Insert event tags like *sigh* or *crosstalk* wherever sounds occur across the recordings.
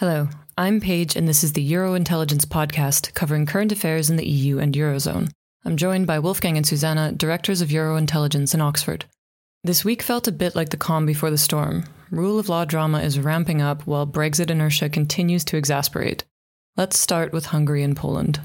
Hello, I'm Paige, and this is the Eurointelligence podcast covering current affairs in the EU and Eurozone. I'm joined by Wolfgang and Susanna, directors of Eurointelligence in Oxford. This week felt a bit like the calm before the storm. Rule of law drama is ramping up while Brexit inertia continues to exasperate. Let's start with Hungary and Poland.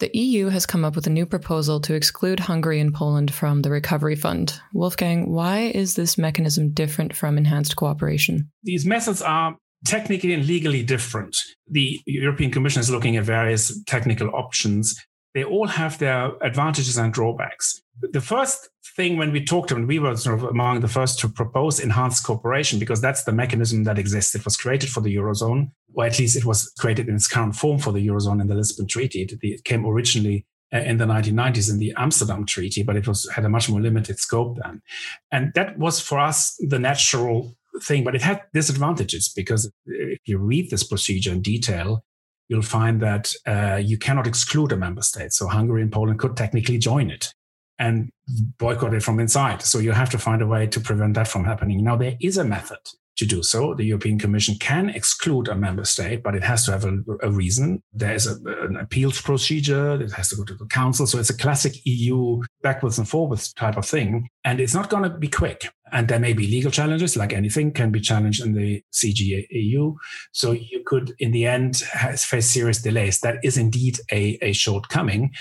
The EU has come up with a new proposal to exclude Hungary and Poland from the Recovery Fund. Wolfgang, why is this mechanism different from enhanced cooperation? These methods are technically and legally different. The European Commission is looking at various technical options. They all have their advantages and drawbacks. The first thing when we talked and we were sort of among the first to propose enhanced cooperation because that's the mechanism that exists. It was created for the Eurozone, or at least it was created in its current form for the Eurozone in the Lisbon Treaty. It, came originally uh, in the 1990s in the Amsterdam Treaty, but it was had a much more limited scope then. And that was for us the natural thing, but it had disadvantages because if you read this procedure in detail, you'll find that uh, you cannot exclude a member state. So Hungary and Poland could technically join it and boycott it from inside. So you have to find a way to prevent that from happening. Now, there is a method to do so. The European Commission can exclude a member state, but it has to have a, a reason. There is a, an appeals procedure. It has to go to the council. So it's a classic EU backwards and forwards type of thing. And it's not going to be quick. And there may be legal challenges, like anything can be challenged in the CJEU. So you could, in the end, face serious delays. That is indeed a, a shortcoming.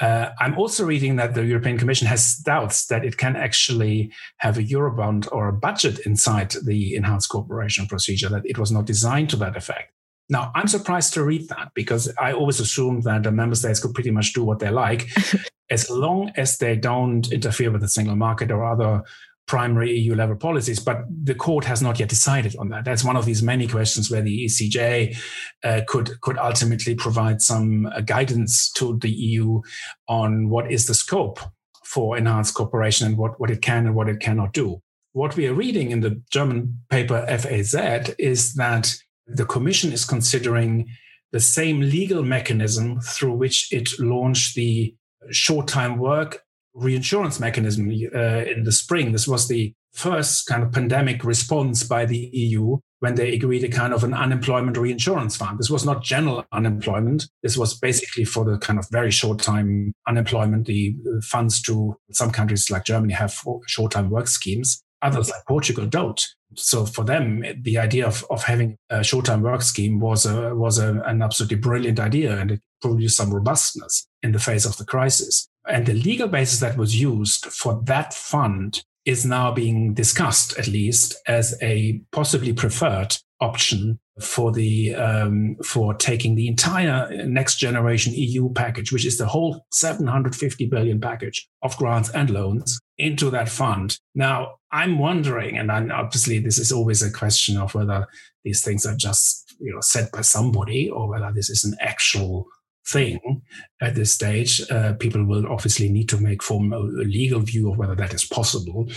Uh, I'm also reading that the European Commission has doubts that it can actually have a Eurobond or a budget inside the enhanced cooperation procedure, that it was not designed to that effect. Now, I'm surprised to read that because I always assumed that the member states could pretty much do what they like *laughs* as long as they don't interfere with the single market or other primary EU level policies, but the court has not yet decided on that. That's one of these many questions where the ECJ uh, could could ultimately provide some uh, guidance to the EU on what is the scope for enhanced cooperation and what, what it can and what it cannot do. What we are reading in the German paper FAZ is that the Commission is considering the same legal mechanism through which it launched the short time work reinsurance mechanism uh, in the spring. This was the first kind of pandemic response by the EU when they agreed a kind of an unemployment reinsurance fund. This was not general unemployment. This was basically for the kind of very short time unemployment. The funds to some countries like Germany have short time work schemes. Others like Portugal don't. So for them, the idea of, of having a short time work scheme was a, was a, an absolutely brilliant idea and it produced some robustness in the face of the crisis. And the legal basis that was used for that fund is now being discussed, at least, as a possibly preferred option for the um, for taking the entire next generation EU package, which is the whole 750 billion package of grants and loans, into that fund. Now, I'm wondering, and I'm, obviously this is always a question of whether these things are just you know said by somebody or whether this is an actual thing at this stage. Uh, people will obviously need to make form a, legal view of whether that is possible.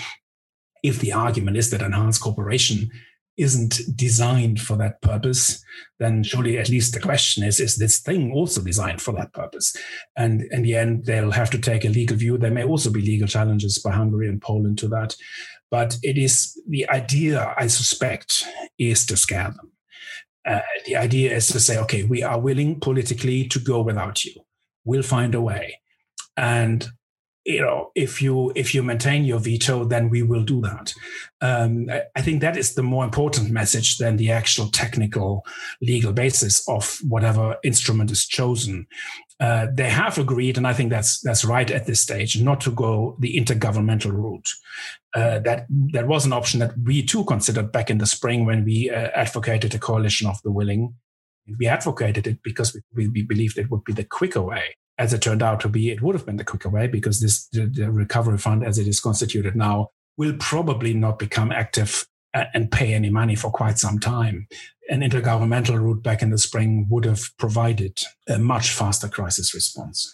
If the argument is that enhanced cooperation isn't designed for that purpose, then surely at least the question is, is this thing also designed for that purpose? And in the end, they'll have to take a legal view. There may also be legal challenges by Hungary and Poland to that. But it is the idea, I suspect, is to scare them. Uh, the idea is to say, okay, we are willing politically to go without you. We'll find a way. And you know, if you if you maintain your veto, then we will do that. Um, I think that is the more important message than the actual technical legal basis of whatever instrument is chosen. Uh, they have agreed, and I think that's that's right at this stage, not to go the intergovernmental route. Uh, that that was an option that we too considered back in the spring when we uh, advocated a coalition of the willing. We advocated it because we, we believed it would be the quicker way as it turned out to be, it would have been the quicker way because this the, the recovery fund, as it is constituted now, will probably not become active and pay any money for quite some time. An intergovernmental route back in the spring would have provided a much faster crisis response.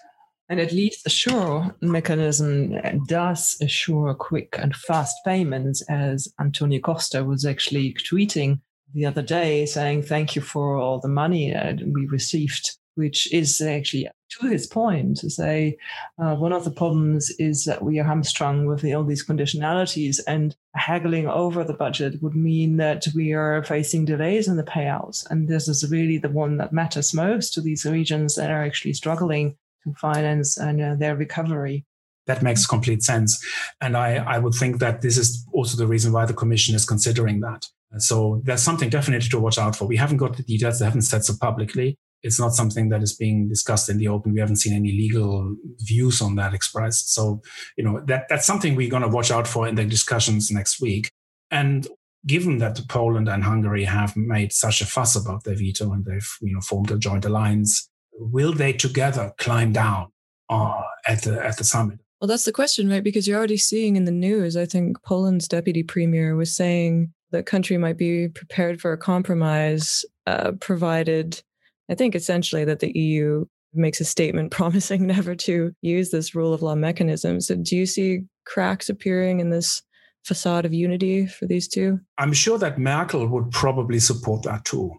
And at least the SURE mechanism does assure quick and fast payments, as Antonio Costa was actually tweeting the other day saying, Thank you for all the money uh, we received, which is actually to his point, to say uh, one of the problems is that we are hamstrung with all these conditionalities, and haggling over the budget would mean that we are facing delays in the payouts. And this is really the one that matters most to these regions that are actually struggling to finance and uh, their recovery. That makes complete sense. And I, I would think that this is also the reason why the Commission is considering that. So there's something definitely to watch out for. We haven't got the details, they haven't said so publicly it's not something that is being discussed in the open. We haven't seen any legal views on that expressed. So, you know, that that's something we're going to watch out for in the discussions next week. And given that Poland and Hungary have made such a fuss about their veto and they've, you know, formed a joint alliance, will they together climb down uh, at the at the summit? Well, that's the question, right? Because you're already seeing in the news. I think Poland's deputy premier was saying the country might be prepared for a compromise, uh, provided I think essentially that the EU makes a statement *laughs* promising never to use this rule of law mechanism. So, do you see cracks appearing in this facade of unity for these two? I'm sure that Merkel would probably support that too.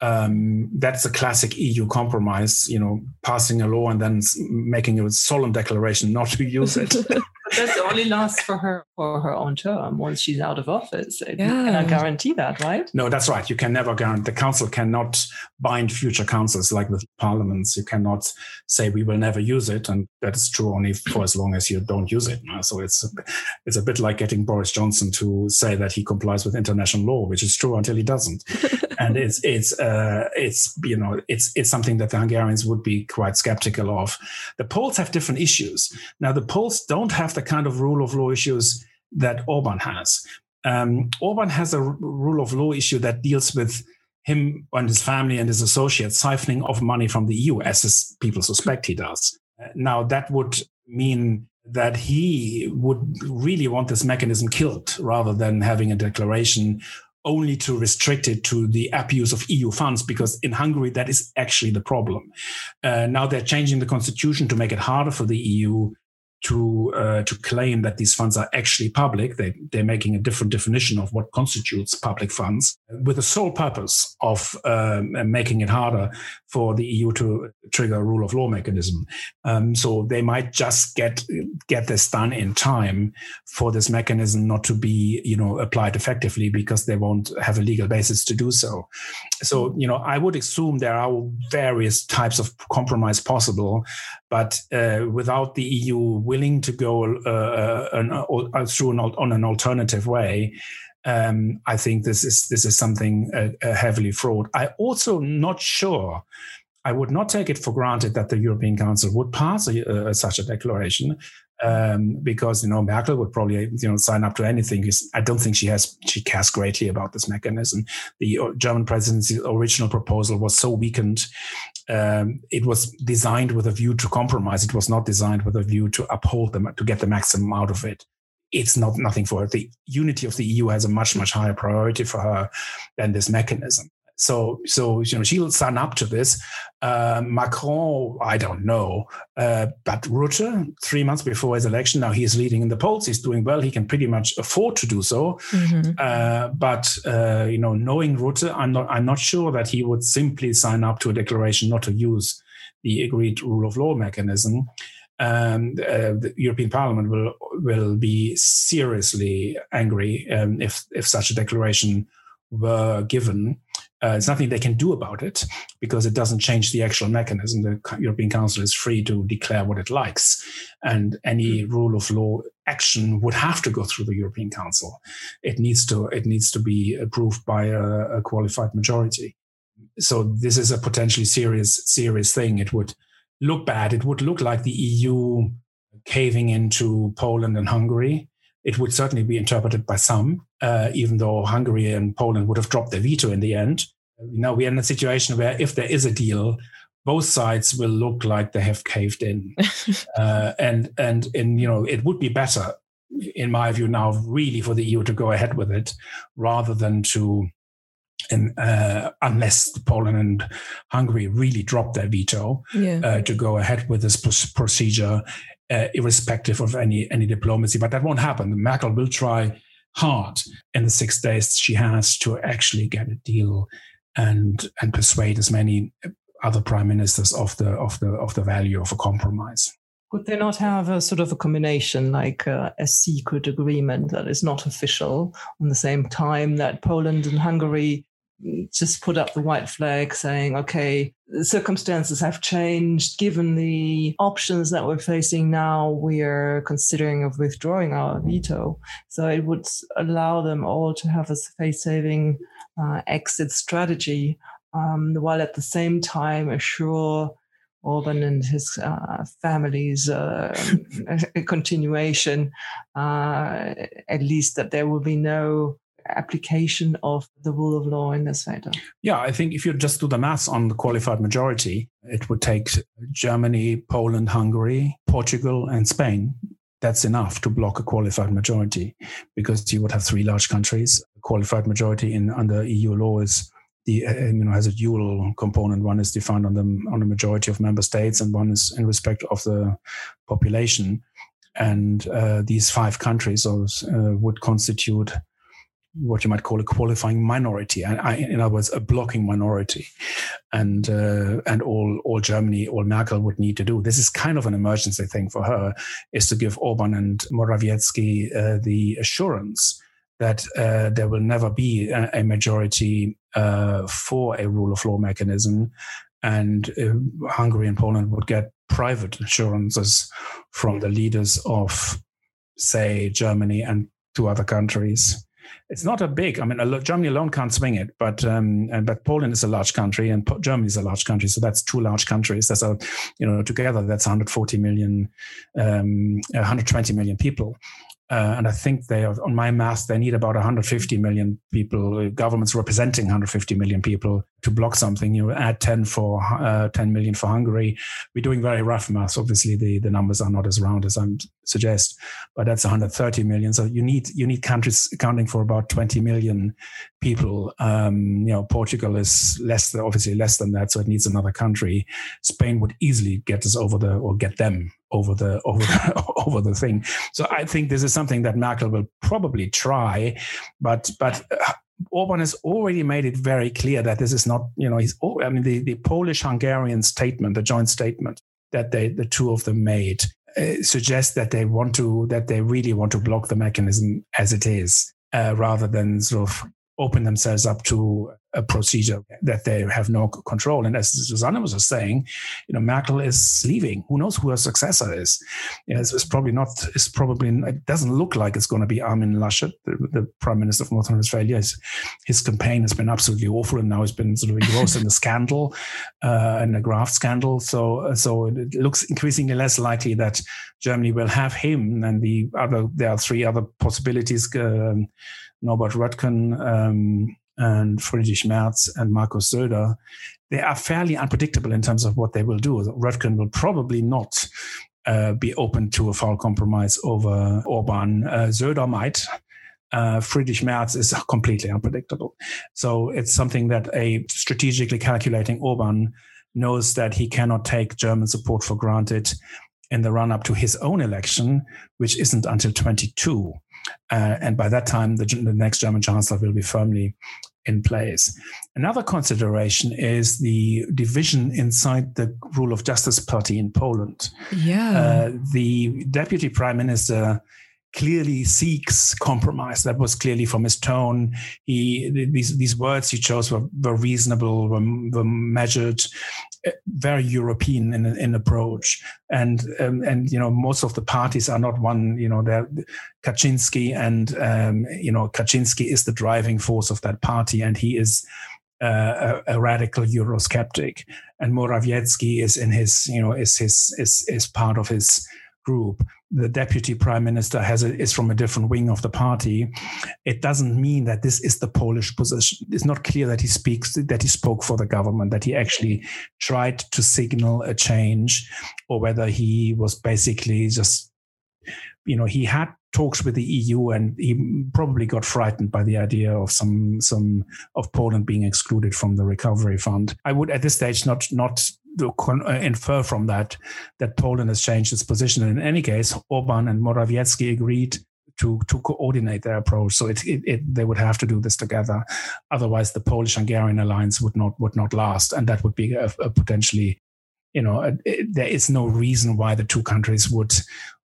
Um, that's a classic EU compromise, you know, passing a law and then making a solemn declaration not to use it. *laughs* that only lasts for her for her own term once she's out of office. Yeah. You cannot guarantee that, right? No, that's right. You can never guarantee. The council cannot bind future councils like with parliaments. You cannot say we will never use it, and that is true only for as long as you don't use it. So it's it's a bit like getting Boris Johnson to say that he complies with international law, which is true until he doesn't. *laughs* and it's it's uh, it's you know it's it's something that the Hungarians would be quite skeptical of. The Poles have different issues. Now the Poles don't have the kind of rule of law issues that Orban has. Um, Orban has a r- rule of law issue that deals with him and his family and his associates siphoning off money from the EU, as his people suspect he does. Uh, now, that would mean that he would really want this mechanism killed rather than having a declaration only to restrict it to the abuse of EU funds, because in Hungary, that is actually the problem. Uh, now they're changing the constitution to make it harder for the EU to uh, to claim that these funds are actually public. They they're making a different definition of what constitutes public funds, with the sole purpose of um, making it harder for the EU to trigger a rule of law mechanism. Um, so they might just get get this done in time for this mechanism not to be you know applied effectively because they won't have a legal basis to do so. So you know I would assume there are various types of compromise possible, but uh, without the EU willing to go uh, uh an, uh, uh, through an, on an alternative way, um, I think this is this is something uh, heavily fraught. I also not sure. I would not take it for granted that the European Council would pass a, such a declaration um, because you know Merkel would probably you know sign up to anything. I don't think she has she cares greatly about this mechanism. The uh, German presidency's original proposal was so weakened. Um, it was designed with a view to compromise. It was not designed with a view to uphold them to get the maximum out of it. It's not nothing for her. The unity of the EU has a much much higher priority for her than this mechanism. So, so you know, she'll sign up to this. Uh, Macron, I don't know, uh, but Rutte, three months before his election, now he's leading in the polls. He's doing well. He can pretty much afford to do so. Mm-hmm. Uh, but uh, you know, knowing Rutte, I'm not, I'm not sure that he would simply sign up to a declaration not to use the agreed rule of law mechanism. Um, uh, the European Parliament will will be seriously angry um, if if such a declaration were given. Uh, there's nothing they can do about it because it doesn't change the actual mechanism. The European Council is free to declare what it likes, and any hmm. rule of law action would have to go through the European Council. It needs to it needs to be approved by a, a qualified majority. So this is a potentially serious serious thing. It would look bad. It would look like the EU caving into Poland and Hungary it would certainly be interpreted by some, uh, even though Hungary and Poland would have dropped their veto in the end. Now we are in a situation where if there is a deal, both sides will look like they have caved in, *laughs* uh, and and and you know it would be better, in my view, now really for the EU to go ahead with it rather than to and uh, unless Poland and Hungary really drop their veto, yeah. uh, to go ahead with this procedure uh, irrespective of any any diplomacy. But that won't happen. Merkel will try hard in the six days she has to actually get a deal and and persuade as many other prime ministers of the of the of the value of a compromise. Could they not have a sort of a combination, like a, a, secret agreement that is not official, on the same time that Poland and Hungary just put up the white flag saying, okay, circumstances have changed. Given the options that we're facing now, we are considering of withdrawing our veto. So it would allow them all to have a face saving uh, exit strategy, um, while at the same time assure Orban and his uh, family's *laughs* uh, continuation, uh, at least that there will be no application of the rule of law in this matter. Yeah, I think if you just do the maths on the qualified majority, it would take Germany, Poland, Hungary, Portugal, and Spain. That's enough to block a qualified majority because you would have three large countries. Qualified majority in under EU law is the you know has a dual component. One is defined on the on the majority of member states, and one is in respect of the population. And uh, these five countries uh, would constitute what you might call a qualifying minority, and in other words, a blocking minority. And uh, and all all Germany, all Merkel would need to do. This is kind of an emergency thing for her, is to give Orban and Morawiecki uh, the assurance that uh, there will never be a, a majority uh, for a rule of law mechanism. And uh, Hungary and Poland would get private assurances from the leaders of, say, Germany and two other countries. It's not a big. I mean, Germany alone can't swing it, but um, but Poland is a large country and Germany is a large country, so that's two large countries. That's a, you know, together that's 140 million, um, 120 million people. Uh, and I think they are, on my math, they need about 150 million people, uh, governments representing 150 million people to block something. You add 10 for uh, 10 million for Hungary. We're doing very rough math. Obviously, the, the numbers are not as round as I suggest, but that's 130 million. So you need you need countries accounting for about 20 million people. Um, you know, Portugal is less, obviously less than that, so it needs another country. Spain would easily get us over the or get them over the *laughs* over the over the thing. So I think this is something that Merkel will probably try, but but. Uh, Orban has already made it very clear that this is not, you know, he's. I mean, the, the Polish-Hungarian statement, the joint statement that they, the two of them made, uh, suggests that they want to, that they really want to block the mechanism as it is, uh, rather than sort of open themselves up to a procedure that they have no control. And as Susanna was just saying, you know, Merkel is leaving. Who knows who her successor is? You know, it's, it's, probably not. It's probably it doesn't look like it's going to be Armin Laschet, the, the Prime Minister of North Rhine-Westphalia. His, his, campaign has been absolutely awful, and now he's been sort of engrossed in the scandal *laughs* uh, and the graft scandal. So, so it looks increasingly less likely that Germany will have him. And the other, there are three other possibilities. Um, Norbert Röttgen, um, and Friedrich Merz and Markus Söder, they are fairly unpredictable in terms of what they will do. Röttgen will probably not uh, be open to a foul compromise over Orban. Uh, Söder might. Uh, Friedrich Merz is completely unpredictable. So it's something that a strategically calculating Orban knows that he cannot take German support for granted in the run up to his own election, which isn't until 22. Uh, and by that time, the, the, next German chancellor will be firmly in place. Another consideration is the division inside the rule of justice party in Poland. Yeah. Uh, the deputy prime minister clearly seeks compromise. That was clearly from his tone. He these these words he chose were, were reasonable, were, were measured, uh, very European in, in approach. And um, and you know most of the parties are not one. You know, they're Kaczynski, and um, you know Kaczynski is the driving force of that party, and he is. Uh, a, a, radical Eurosceptic, and Morawiecki is in his, you know, is his is is part of his group the deputy prime minister has a, is from a different wing of the party, it doesn't mean that this is the Polish position. It's not clear that he speaks that he spoke for the government, that he actually tried to signal a change, or whether he was basically just, you know, he had talks with the EU and he probably got frightened by the idea of some some of Poland being excluded from the recovery fund. I would at this stage not not Uh, infer from that that Poland has changed its position. In any case, Orban and Morawiecki agreed to to coordinate their approach. So it, it, it, they would have to do this together. Otherwise, the Polish-Hungarian alliance would not would not last, and that would be a, a potentially, you know, a, there is no reason why the two countries would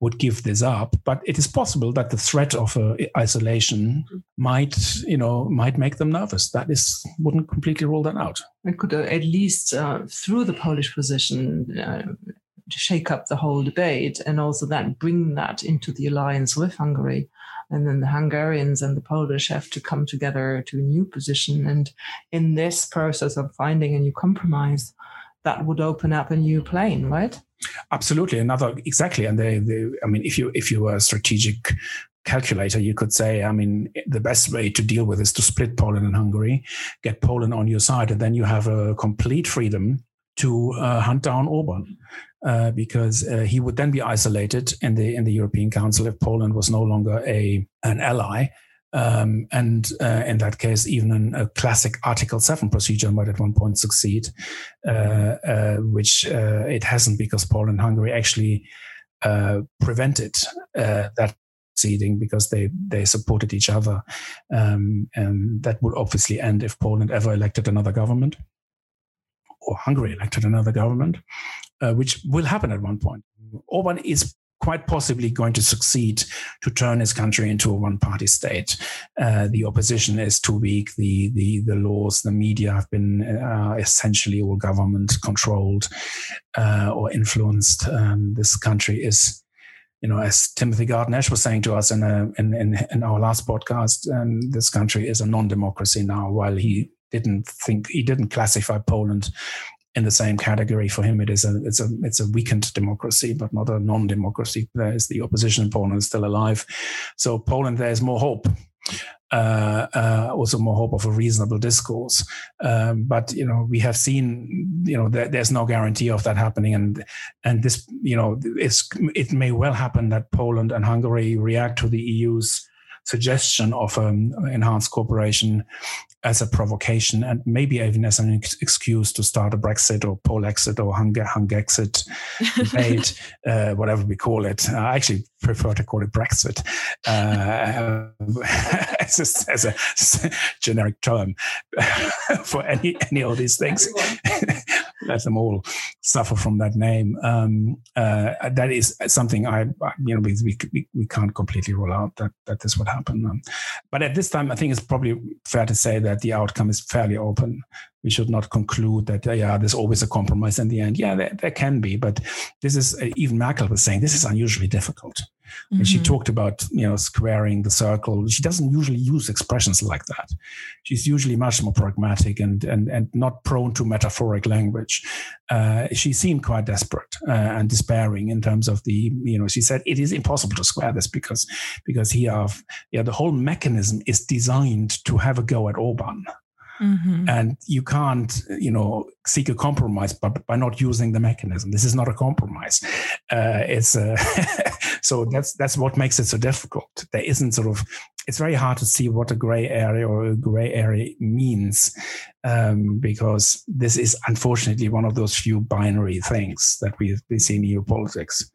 would give this up. But it is possible that the threat of uh, isolation might, you know, might make them nervous. That is wouldn't completely rule that out. It could uh, at least uh, through the Polish position uh, shake up the whole debate, and also then bring that into the alliance with Hungary. And then the Hungarians and the Polish have to come together to a new position. And in this process of finding a new compromise, that would open up a new plane, right? Absolutely, another exactly. And they, they, I mean, if you if you were a strategic calculator, you could say, I mean, the best way to deal with is to split Poland and Hungary, get Poland on your side, and then you have a complete freedom to uh, hunt down Orban, uh, because uh, he would then be isolated in the in the European Council if Poland was no longer a an ally. Um, and uh, in that case, even an, a classic Article 7 procedure might at one point succeed, uh, uh, which uh, it hasn't because Poland and Hungary actually uh, prevented uh, that proceeding because they, they supported each other. Um, and that would obviously end if Poland ever elected another government or Hungary elected another government, which will happen at one point. Orban is quite possibly going to succeed to turn his country into a one-party state. Uh, the opposition is too weak. The the the laws, the media have been uh, essentially all government controlled uh, or influenced. Um, this country is. You know, as Timothy Ash was saying to us in, a, in, in, in our last podcast, um, this country is a non-democracy now. While he didn't think he didn't classify Poland in the same category. For him, it is a it's a it's a weakened democracy, but not a non-democracy. There is the opposition in Poland is still alive. So Poland, there is more hope. Uh, uh, also more hope of a reasonable discourse. Um, but you know, we have seen, you know, there, there's no guarantee of that happening, and and this, you know, it's it may well happen that Poland and Hungary react to the EU's suggestion of um, enhanced cooperation as a provocation and maybe even as an ex- excuse to start a Brexit or Polexit or Hung- Hungexit *laughs* debate, uh, whatever we call it. I actually prefer to call it Brexit uh, *laughs* as, a, as, a, *laughs* generic term for any any of these things. Let them all suffer from that name. Um, uh, that is something I, you know, we, we, we can't completely rule out that that this would happen. Um, but at this time, I think it's probably fair to say that the outcome is fairly open we should not conclude that yeah there's always a compromise in the end. Yeah there, there can be but this is uh, even merkel was saying this is unusually difficult. Mm-hmm. and she talked about you know squaring the circle. She doesn't usually use expressions like that. She's usually much more pragmatic and and and not prone to metaphoric language. Uh, she seemed quite desperate uh, and despairing in terms of the you know she said it is impossible to square this because because here yeah the whole mechanism is designed to have a go at orban Mm-hmm. And you can't, you know, seek a compromise by, by not using the mechanism. This is not a compromise. Uh, it's uh, *laughs* so that's that's what makes it so difficult. There isn't sort of it's very hard to see what a gray area or a gray area means um, because this is unfortunately one of those few binary things that we, we see in EU politics.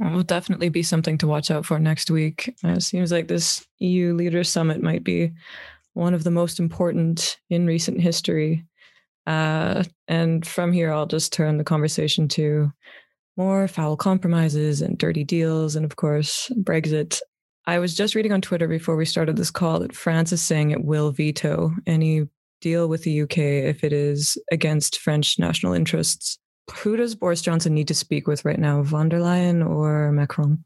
It will definitely be something to watch out for next week. It seems like this EU Leaders Summit might be one of the most important in recent history. Uh, and from here, I'll just turn the conversation to more foul compromises and dirty deals, and of course, Brexit. I was just reading on Twitter before we started this call that France is saying it will veto any deal with the UK if it is against French national interests. Who does Boris Johnson need to speak with right now, von der Leyen or Macron?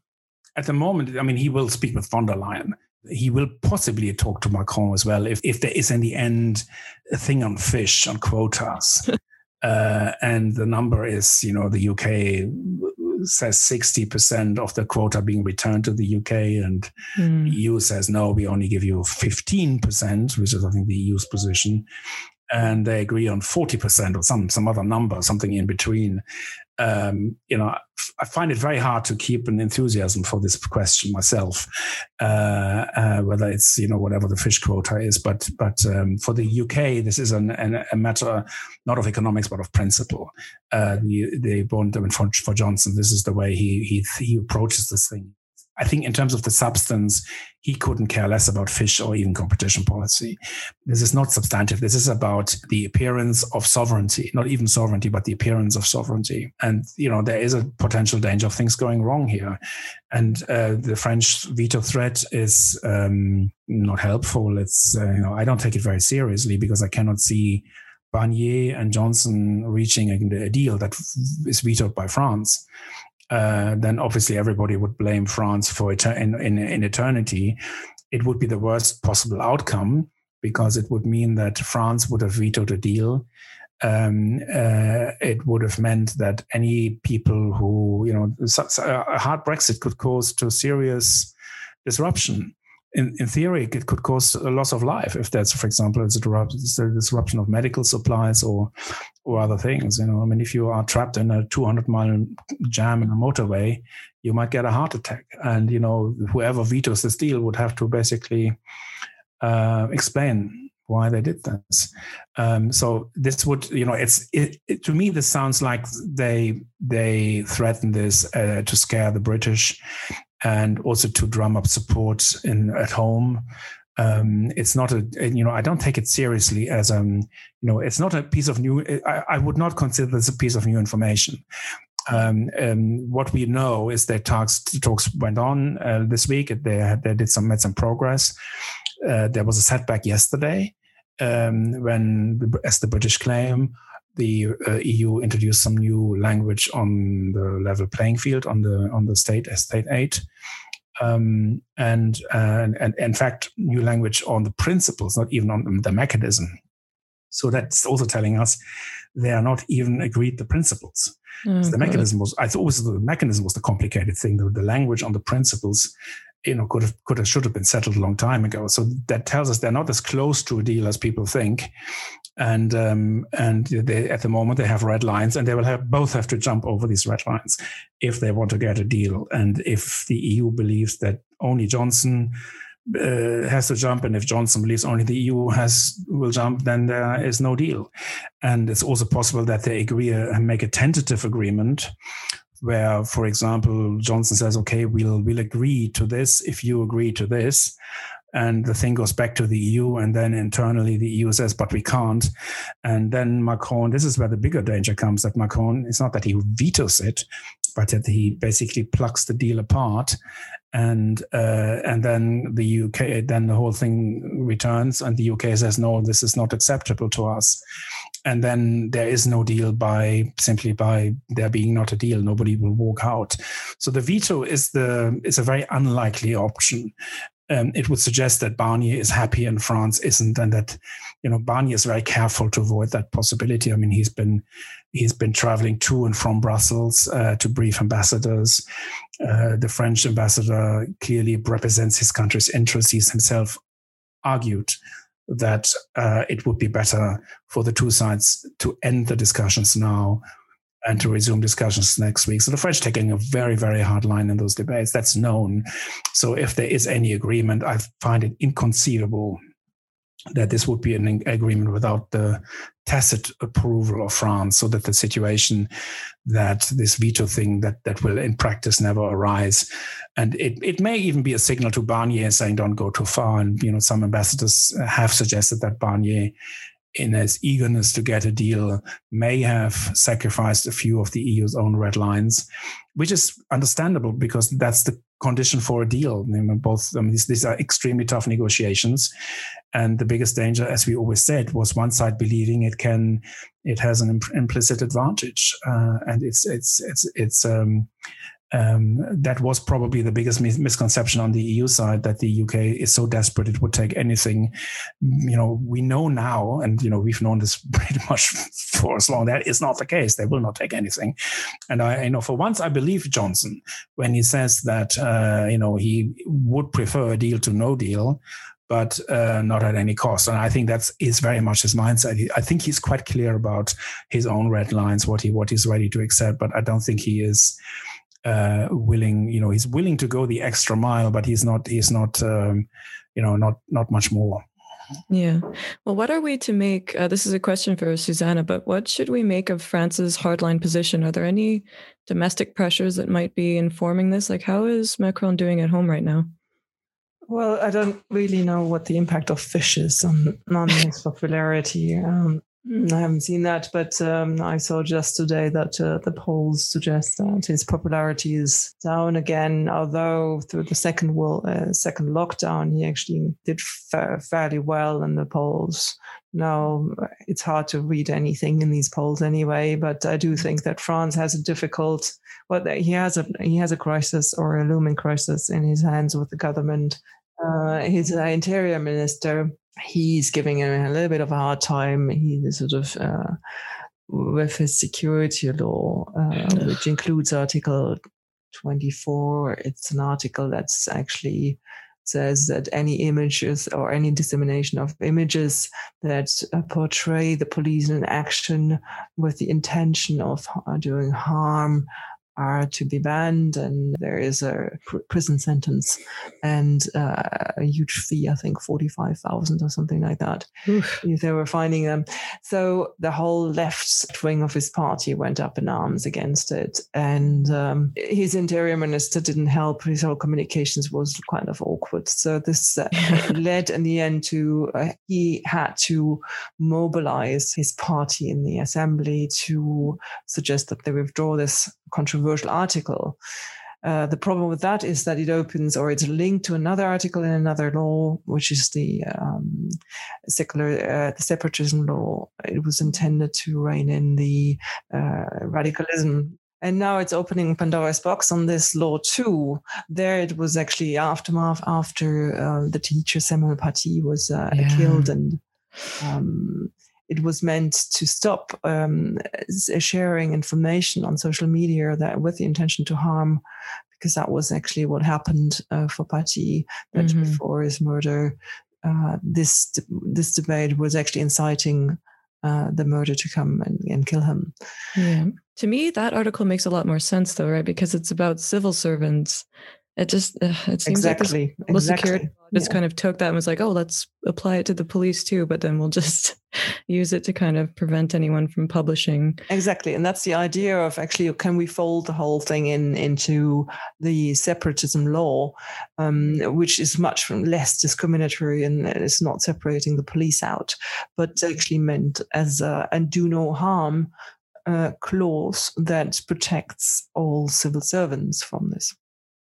At the moment, I mean, he will speak with von der Leyen he will possibly talk to Macron as well if, if there is in the end a thing on fish, on quotas. *laughs* uh, and the number is, you know, the UK says 60% of the quota being returned to the UK, and mm. EU says, no, we only give you 15%, which is, I think, the EU's position. And they agree on 40% or some, some other number, something in between um, you know, I find it very hard to keep an enthusiasm for this question myself, uh, uh, whether it's you know whatever the fish quota is. But but um, for the UK, this is an, an, a matter not of economics but of principle. Uh, the the bond I mean, for, for Johnson, this is the way he he he approaches this thing. I think in terms of the substance, he couldn't care less about fish or even competition policy. This is not substantive. This is about the appearance of sovereignty, not even sovereignty, but the appearance of sovereignty. And, you know, there is a potential danger of things going wrong here. And uh, the French veto threat is um, not helpful. It's, uh, you know, I don't take it very seriously because I cannot see Barnier and Johnson reaching a, a deal that is vetoed by France. Uh, then obviously everybody would blame France for it in, in, in eternity. It would be the worst possible outcome because it would mean that France would have vetoed a deal. Um, uh, it would have meant that any people who, you know, a hard Brexit could cause to serious disruption in, in theory, it could cause a loss of life if that's, for example, it's a, disruption of medical supplies or or other things. You know, I mean, if you are trapped in a 200 mile jam in a motorway, you might get a heart attack, and you know, whoever vetoes this deal would have to basically uh, explain why they did this. Um, so this would, you know, it's it, it, to me this sounds like they they threaten this uh, to scare the British, and also to drum up support in at home. Um, it's not a you know I don't take it seriously as um you know it's not a piece of new I, I would not consider this a piece of new information. Um, um, what we know is that talks talks went on uh, this week. They they did some made some progress. Uh, there was a setback yesterday um, when, as the British claim, the uh, EU introduced some new language on the level playing field on the on the state state aid, um, and, uh, and, and in fact new language on the principles, not even on the mechanism. So that's also telling us they are not even agreed the principles. Mm, the mechanism was I thought was the mechanism was the complicated thing. The, the language on the principles you know could have could have should have been settled a long time ago. So that tells us they're not as close to a deal as people think, and um, and they, at the moment they have red lines, and they will have both have to jump over these red lines if they want to get a deal. And if the EU believes that only Johnson uh, has to jump, and if Johnson believes only the EU has will jump, then there is no deal. And it's also possible that they agree and uh, make a tentative agreement where, for example, Johnson says, "Okay, we'll we'll agree to this if you agree to this," and the thing goes back to the EU, and then internally the EU says, "But we can't," and then Macron. This is where the bigger danger comes. That Macron. It's not that he vetoes it, but that he basically plucks the deal apart, and uh, and then the UK, then the whole thing returns, and the UK says, "No, this is not acceptable to us." and then there is no deal by simply by there being not a deal nobody will walk out so the veto is the is a very unlikely option um, it would suggest that Barnier is happy and France isn't, and that you know Barnier is very careful to avoid that possibility. I mean, he's been he's been traveling to and from Brussels uh, to brief ambassadors. Uh, the French ambassador clearly represents his country's interests. He's himself argued that uh, it would be better for the two sides to end the discussions now and to resume discussions next week. So the French taking a very, very hard line in those debates. That's known. So if there is any agreement, I find it inconceivable that this would be an agreement without the tacit approval of France, so that the situation that this veto thing that that will in practice never arise, and it it may even be a signal to Barnier saying don't go too far. And you know some ambassadors have suggested that Barnier in his eagerness to get a deal, may have sacrificed a few of the EU's own red lines, which is understandable because that's the condition for a deal. I mean, both I mean, these, these, are extremely tough negotiations, and the biggest danger, as we always said, was one side believing it can, it has an imp- implicit advantage, uh, and it's it's it's it's. Um, um, that was probably the biggest mis- misconception on the EU side that the UK is so desperate it would take anything. You know, we know now, and you know we've known this *laughs* pretty much for as long. That is not the case. They will not take anything. And I, you know, for once, I believe Johnson when he says that uh, you know he would prefer a deal to no deal but uh, not at any cost. And I think that's is very much his mindset. I think he's quite clear about his own red lines, what he what he's ready to accept. But I don't think he is uh, willing. You know, he's willing to go the extra mile, but he's not. He's not. Um, you know, not not much more. Yeah. Well, what are we to make? Uh, this is a question for Susanna, but what should we make of France's hardline position? Are there any domestic pressures that might be informing this? Like, how is Macron doing at home right now? Well, I don't really know what the impact of fish is on, on his popularity. Um, I haven't seen that, but um, I saw just today that uh, the polls suggest that his popularity is down again. Although through the second will, uh, second lockdown, he actually did fa- fairly well in the polls. Now it's hard to read anything in these polls anyway, but I do think that France has a difficult. Well, he has a he has a crisis or a looming crisis in his hands with the government. Uh, his uh, interior minister he's giving him a little bit of a hard time. He's sort of uh, with his security law, uh, which includes Article 24. It's an article that's actually says that any images or any dissemination of images that uh, portray the police in action with the intention of uh, doing harm are to be banned, and there is a pr- prison sentence and uh, a huge fee, I think forty-five thousand or something like that, Oof. if they were finding them. So the whole left wing of his party went up in arms against it, and um, his interior minister didn't help. His whole communications was kind of awkward. So this uh, *laughs* led in the end to uh, he had to mobilize his party in the assembly to suggest that they withdraw this controversial article. Uh, the problem with that is that it opens or it's linked to another article in another law, which is the um, secular uh, the separatism law. It was intended to rein in the uh, radicalism. And now it's opening Pandora's box on this law too. There, it was actually aftermath after uh, the teacher Samuel Paty was uh, yeah. killed, and um, it was meant to stop um, sharing information on social media that with the intention to harm, because that was actually what happened uh, for Paty that mm-hmm. before his murder. Uh, this this debate was actually inciting uh, the murder to come and, and kill him. Yeah. To me, that article makes a lot more sense, though, right? Because it's about civil servants it just uh, it seems exactly, like this exactly. security just yeah. kind of took that and was like, oh, let's apply it to the police too, but then we'll just *laughs* use it to kind of prevent anyone from publishing. Exactly, and that's the idea of actually can we fold the whole thing in into the separatism law, um, which is much less discriminatory and it's not separating the police out, but actually meant as a, and do no harm uh, clause that protects all civil servants from this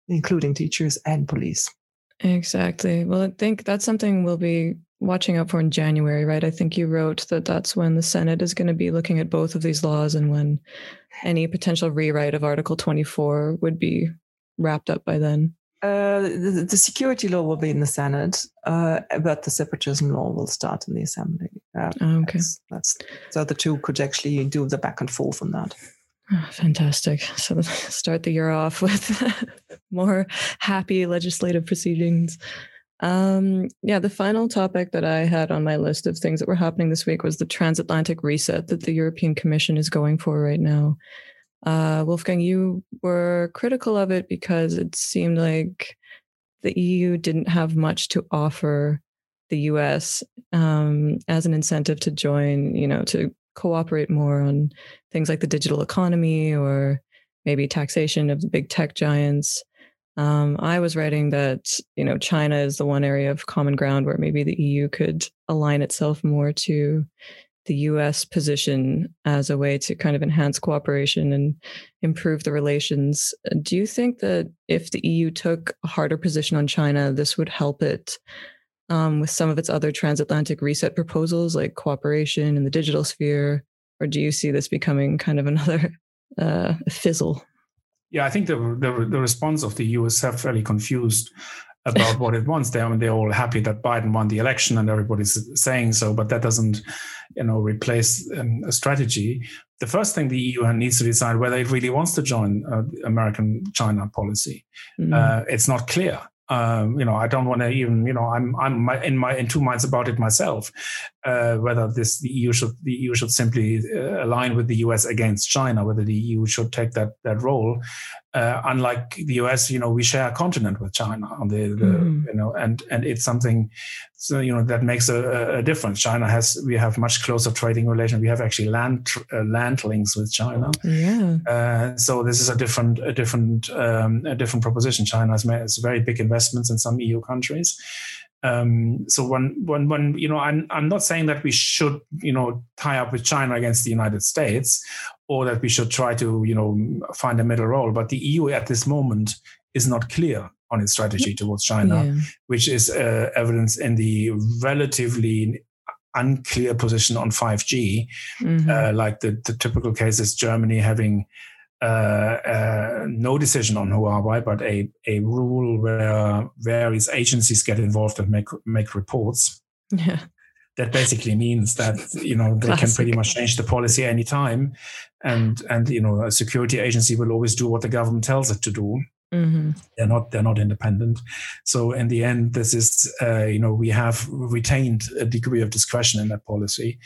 including teachers and police. Exactly. Well, I think that's something we'll be watching out for in January, right? I think you wrote that that's when the Senate is going to be looking at both of these laws and when any potential rewrite of Article 24 would be wrapped up by then. Uh, the, the, security law will be in the Senate, uh, but the separatism law will start in the Assembly. Uh, okay. That's, that's, so the two could actually do the back and forth on that. Oh, fantastic. So *laughs* start the year off with *laughs* more happy legislative proceedings. Um, yeah, the final topic that I had on my list of things that were happening this week was the transatlantic reset that the European Commission is going for right now. Uh, Wolfgang, you were critical of it because it seemed like the EU didn't have much to offer the US um, as an incentive to join, you know, to cooperate more on things like the digital economy or maybe taxation of the big tech giants. Um, I was writing that you know China is the one area of common ground where maybe the EU could align itself more to the U.S. position as a way to kind of enhance cooperation and improve the relations. Do you think that if the EU took a harder position on China, this would help it um, with some of its other transatlantic reset proposals like cooperation in the digital sphere? Or do you see this becoming kind of another *laughs* uh, fizzle? Yeah, I think the, the, the response of the US have fairly confused about what it wants. They're, they're all happy that Biden won the election and everybody's saying so, but that doesn't, you know, replace um, a strategy. The first thing the EU needs to decide whether it really wants to join uh, American China policy. Mm-hmm. Uh, it's not clear. Um, you know, I don't want to even, you know, I'm I'm in my in two minds about it myself. Uh, whether this the EU should the EU should simply uh, align with the US against China, whether the EU should take that that role. Uh, unlike the US, you know, we share a continent with China on the, the mm. you know, and and it's something, so you know, that makes a, a, difference. China has we have much closer trading relations. We have actually land uh, land links with China. Yeah. Uh, so this is a different a different um, a different proposition. China has made very big investments in some EU countries. Um, so when, when, when, you know, I'm, I'm not saying that we should, you know, tie up with China against the United States or that we should try to, you know, find a middle role. But the EU at this moment is not clear on its strategy towards China, yeah. which is uh, evidence in the relatively unclear position on 5G, mm-hmm. uh, like the, the typical case is Germany having uh, uh, no decision on Huawei, but a, a rule where various agencies get involved and make make reports. Yeah. That basically means that you know they Classic. can pretty much change the policy anytime, and and you know a security agency will always do what the government tells it to do. Mm-hmm. They're not they're not independent. So in the end, this is uh, you know we have retained a degree of discretion in that policy,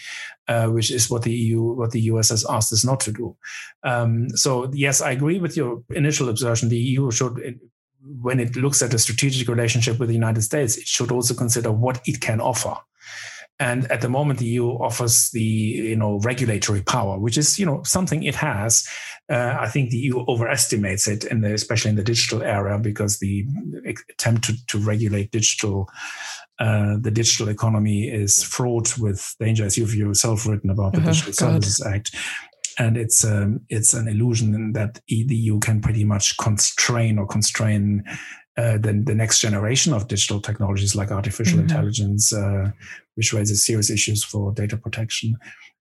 uh, which is what the EU what the US has asked us not to do. Um, so yes, I agree with your initial observation. The EU should. When it looks at a strategic relationship with the United States, it should also consider what it can offer. And at the moment, the EU offers the you know regulatory power, which is you know something it has. Uh, I think the EU overestimates it, in the, especially in the digital era, because the attempt to, to regulate digital uh, the digital economy is fraught with danger, as you've yourself written about the uh-huh, Digital God. Services Act. And it's um, it's an illusion that the EU can pretty much constrain or constrain uh, the, the next generation of digital technologies like artificial mm-hmm. intelligence, uh, which raises serious issues for data protection.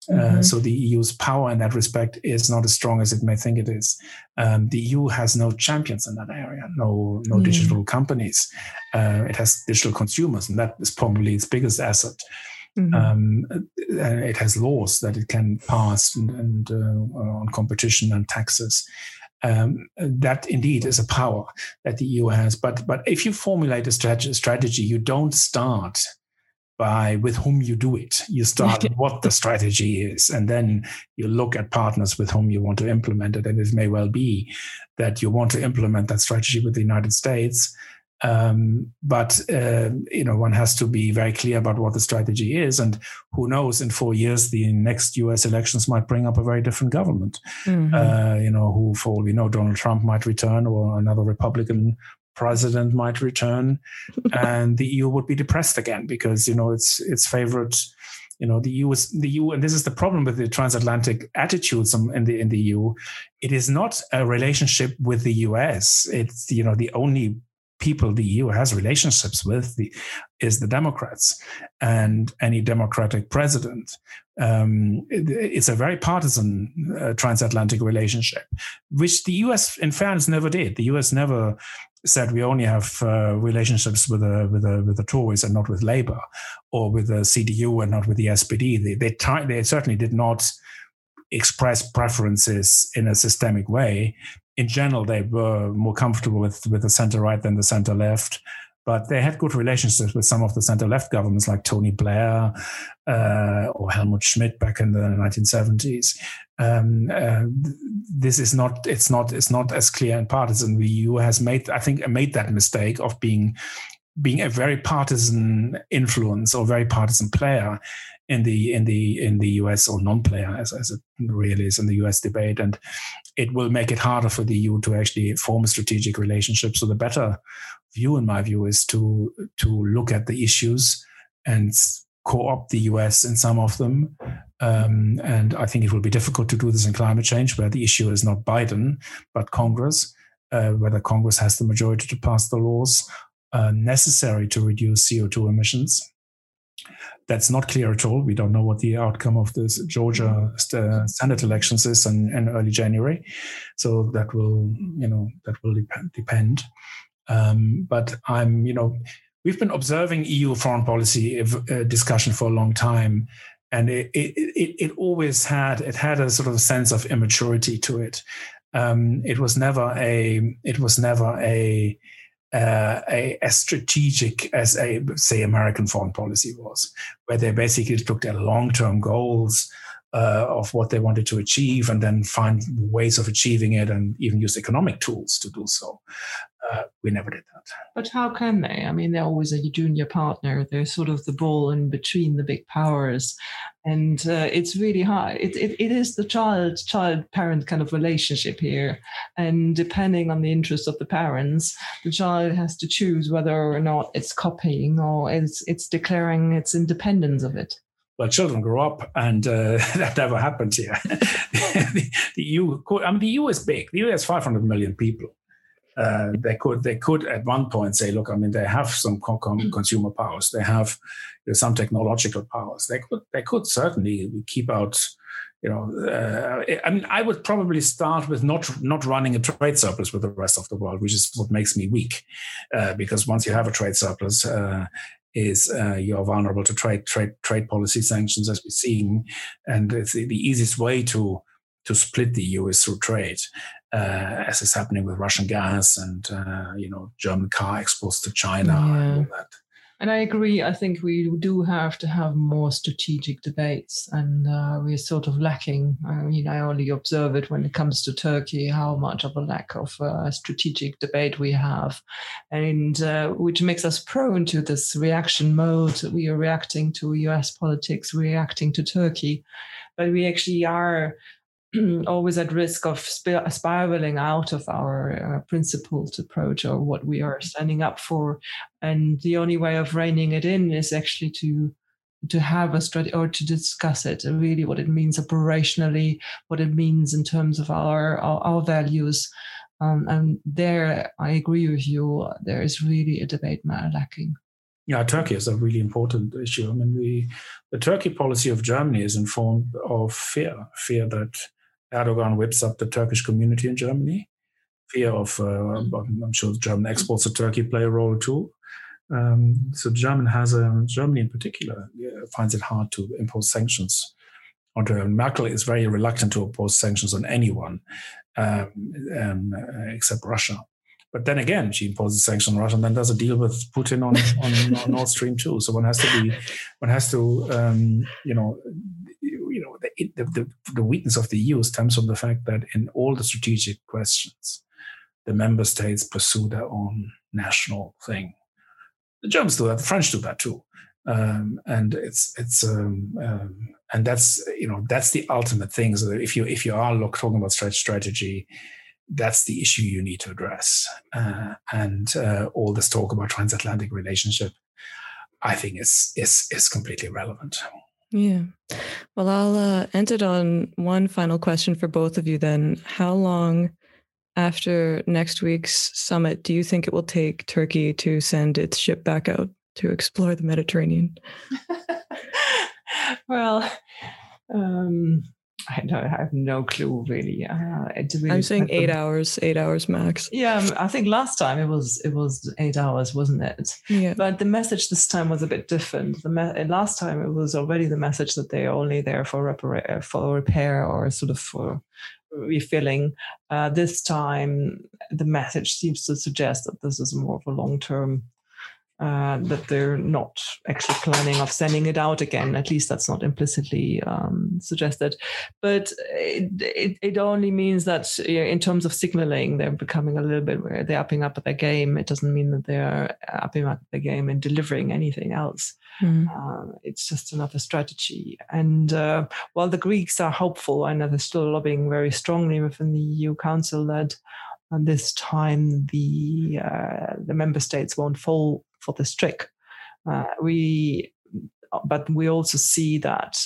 Uh, mm-hmm. Uh, so the EU's power in that respect is not as strong as it may think it is. Um, the EU has no champions in that area, no no mm. digital companies. Uh, it has digital consumers, and that is probably its biggest asset. Mm-hmm. Um, it has laws that it can pass and, and uh, on competition and taxes um, that indeed is a power that the EU has. But but if you formulate a strategy, strategy you don't start by with whom you do it. You start *laughs* what the strategy is, and then you look at partners with whom you want to implement it. And it may well be that you want to implement that strategy with the United States, um, but uh, you know, one has to be very clear about what the strategy is, and who knows? In four years, the next U.S. elections might bring up a very different government. Mm-hmm. Uh, you know, who, for all we know, Donald Trump might return, or another Republican president might return, and the EU would be depressed again because you know its its favorite. You know, the EU is the EU, and this is the problem with the transatlantic attitudes in the in the EU. It is not a relationship with the US. It's you know the only people the EU has relationships with the, is the Democrats and any Democratic president. Um, it, it's a very partisan uh, transatlantic relationship, which the US, in fairness, never did. The US never said we only have uh, relationships with the with the with the Tories and not with Labour, or with the CDU and not with the SPD. They they, t- they certainly did not express preferences in a systemic way in general, they were more comfortable with, with the center right than the center left. But they had good relationships with some of the center left governments like Tony Blair uh, or Helmut Schmidt back in the 1970s. Um, uh, this is not it's not it's not as clear and partisan. The EU has made I think made that mistake of being being a very partisan influence or very partisan player in the in the in the US or non-player as, as it really is in the US debate and it will make it harder for the EU to actually form a strategic relationship so the better view in my view is to to look at the issues and co-opt the US in some of them um, and I think it will be difficult to do this in climate change where the issue is not Biden but Congress uh, whether Congress has the majority to pass the laws uh, necessary to reduce CO2 emissions that's not clear at all. We don't know what the outcome of this Georgia uh, Senate elections is in, in, early January, so that will you know that will dep- depend. Um, but I'm you know we've been observing EU foreign policy uh, discussion for a long time, and it, it, it, it always had it had a sort of sense of immaturity to it. Um, it was never a it was never a uh, a, as strategic as a say American foreign policy was, where they basically took their long-term goals uh, of what they wanted to achieve and then find ways of achieving it and even use economic tools to do so. Uh, we never did that. But how can they? I mean, they're always a junior partner. They're sort of the ball in between the big powers, and uh, it's really hard. It, it, it is the child child parent kind of relationship here, and depending on the interest of the parents, the child has to choose whether or not it's copying or it's it's declaring its independence of it well, children grow up, and uh, *laughs* that never happens here. *laughs* the, the, EU, I mean, the EU is big. The EU has 500 million people. Uh, they could, they could at one point say, look, I mean, they have some consumer powers. They have you know, some technological powers. They could, they could certainly keep out. You know, uh, I mean, I would probably start with not not running a trade surplus with the rest of the world, which is what makes me weak, uh, because once you have a trade surplus, uh, is uh, you're vulnerable to trade trade trade policy sanctions as we're seeing, and it's the, the easiest way to to split the EU is through trade, as is happening with Russian gas and uh, you know German car exports to China yeah. and all that. And I agree. I think we do have to have more strategic debates, and uh, we're sort of lacking. I mean, I only observe it when it comes to Turkey, how much of a lack of uh, strategic debate we have, and uh, which makes us prone to this reaction mode. We are reacting to US politics, reacting to Turkey, but we actually are *clears throat* always at risk of sp- spiraling out of our uh, principled approach or what we are standing up for. And the only way of reining it in is actually to to have a strategy or to discuss it and really what it means operationally, what it means in terms of our our, our values. Um, and there, I agree with you. There is really a debate lacking. Yeah, Turkey is a really important issue. I mean, we, the Turkey policy of Germany is informed of fear, fear that Erdogan whips up the Turkish community in Germany. Fear of, uh, mm-hmm. I'm sure German exports to Turkey play a role too. Um, so German has a, Germany in particular finds it hard to impose sanctions on Turkey. Merkel is very reluctant to impose sanctions on anyone um, um, uh, except Russia. But then again, she imposes sanctions on Russia and then does a deal with Putin on, on, on Nord Stream 2. So one has to be, one has to, um, you know, you know, the, the, the weakness of the EU stems from the fact that in all the strategic questions, the member states pursue their own national thing. The Germans do that. The French do that too. Um, and it's it's um, um, and that's you know that's the ultimate thing. So if you if you are look, talking about strategy, that's the issue you need to address. Uh, and uh, all this talk about transatlantic relationship, I think is is is completely relevant. Yeah. Well, I'll uh, end it on one final question for both of you then. How long after next week's summit do you think it will take Turkey to send its ship back out to explore the Mediterranean? *laughs* well, um, I, I have no clue really. Uh, really I'm saying eight hours, eight hours max. Yeah, um, I think last time it was it was eight hours, wasn't it? Yeah. But the message this time was a bit different. The me- last time it was already the message that they're only there for repair, for repair or sort of for refilling. Uh, this time, the message seems to suggest that this is more of a long term uh, that they're not actually planning of sending it out again. At least that's not implicitly um, suggested. But it, it, it, only means that in terms of signaling, they're becoming a little bit, they're upping up their game. It doesn't mean that they're upping up their game and delivering anything else. Mm. Uh, it's just another strategy. And uh, while the Greeks are hopeful and they're still lobbying very strongly within the EU Council that and this time the uh, the member states won't fall for this trick. Uh, we, but we also see that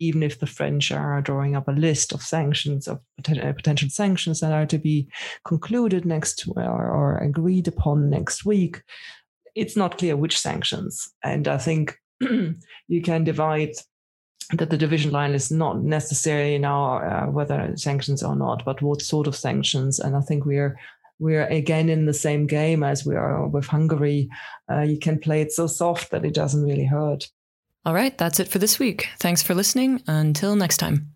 even if the French are drawing up a list of sanctions of potential, uh, sanctions that are to be concluded next or, or agreed upon next week, it's not clear which sanctions. And I think *clears throat* you can divide that the division line is not necessary now uh, whether sanctions or not, but what sort of sanctions. And I think we're we're again in the same game as we are with Hungary. Uh, you can play it so soft that it doesn't really hurt. All right, that's it for this week. Thanks for listening. Until next time.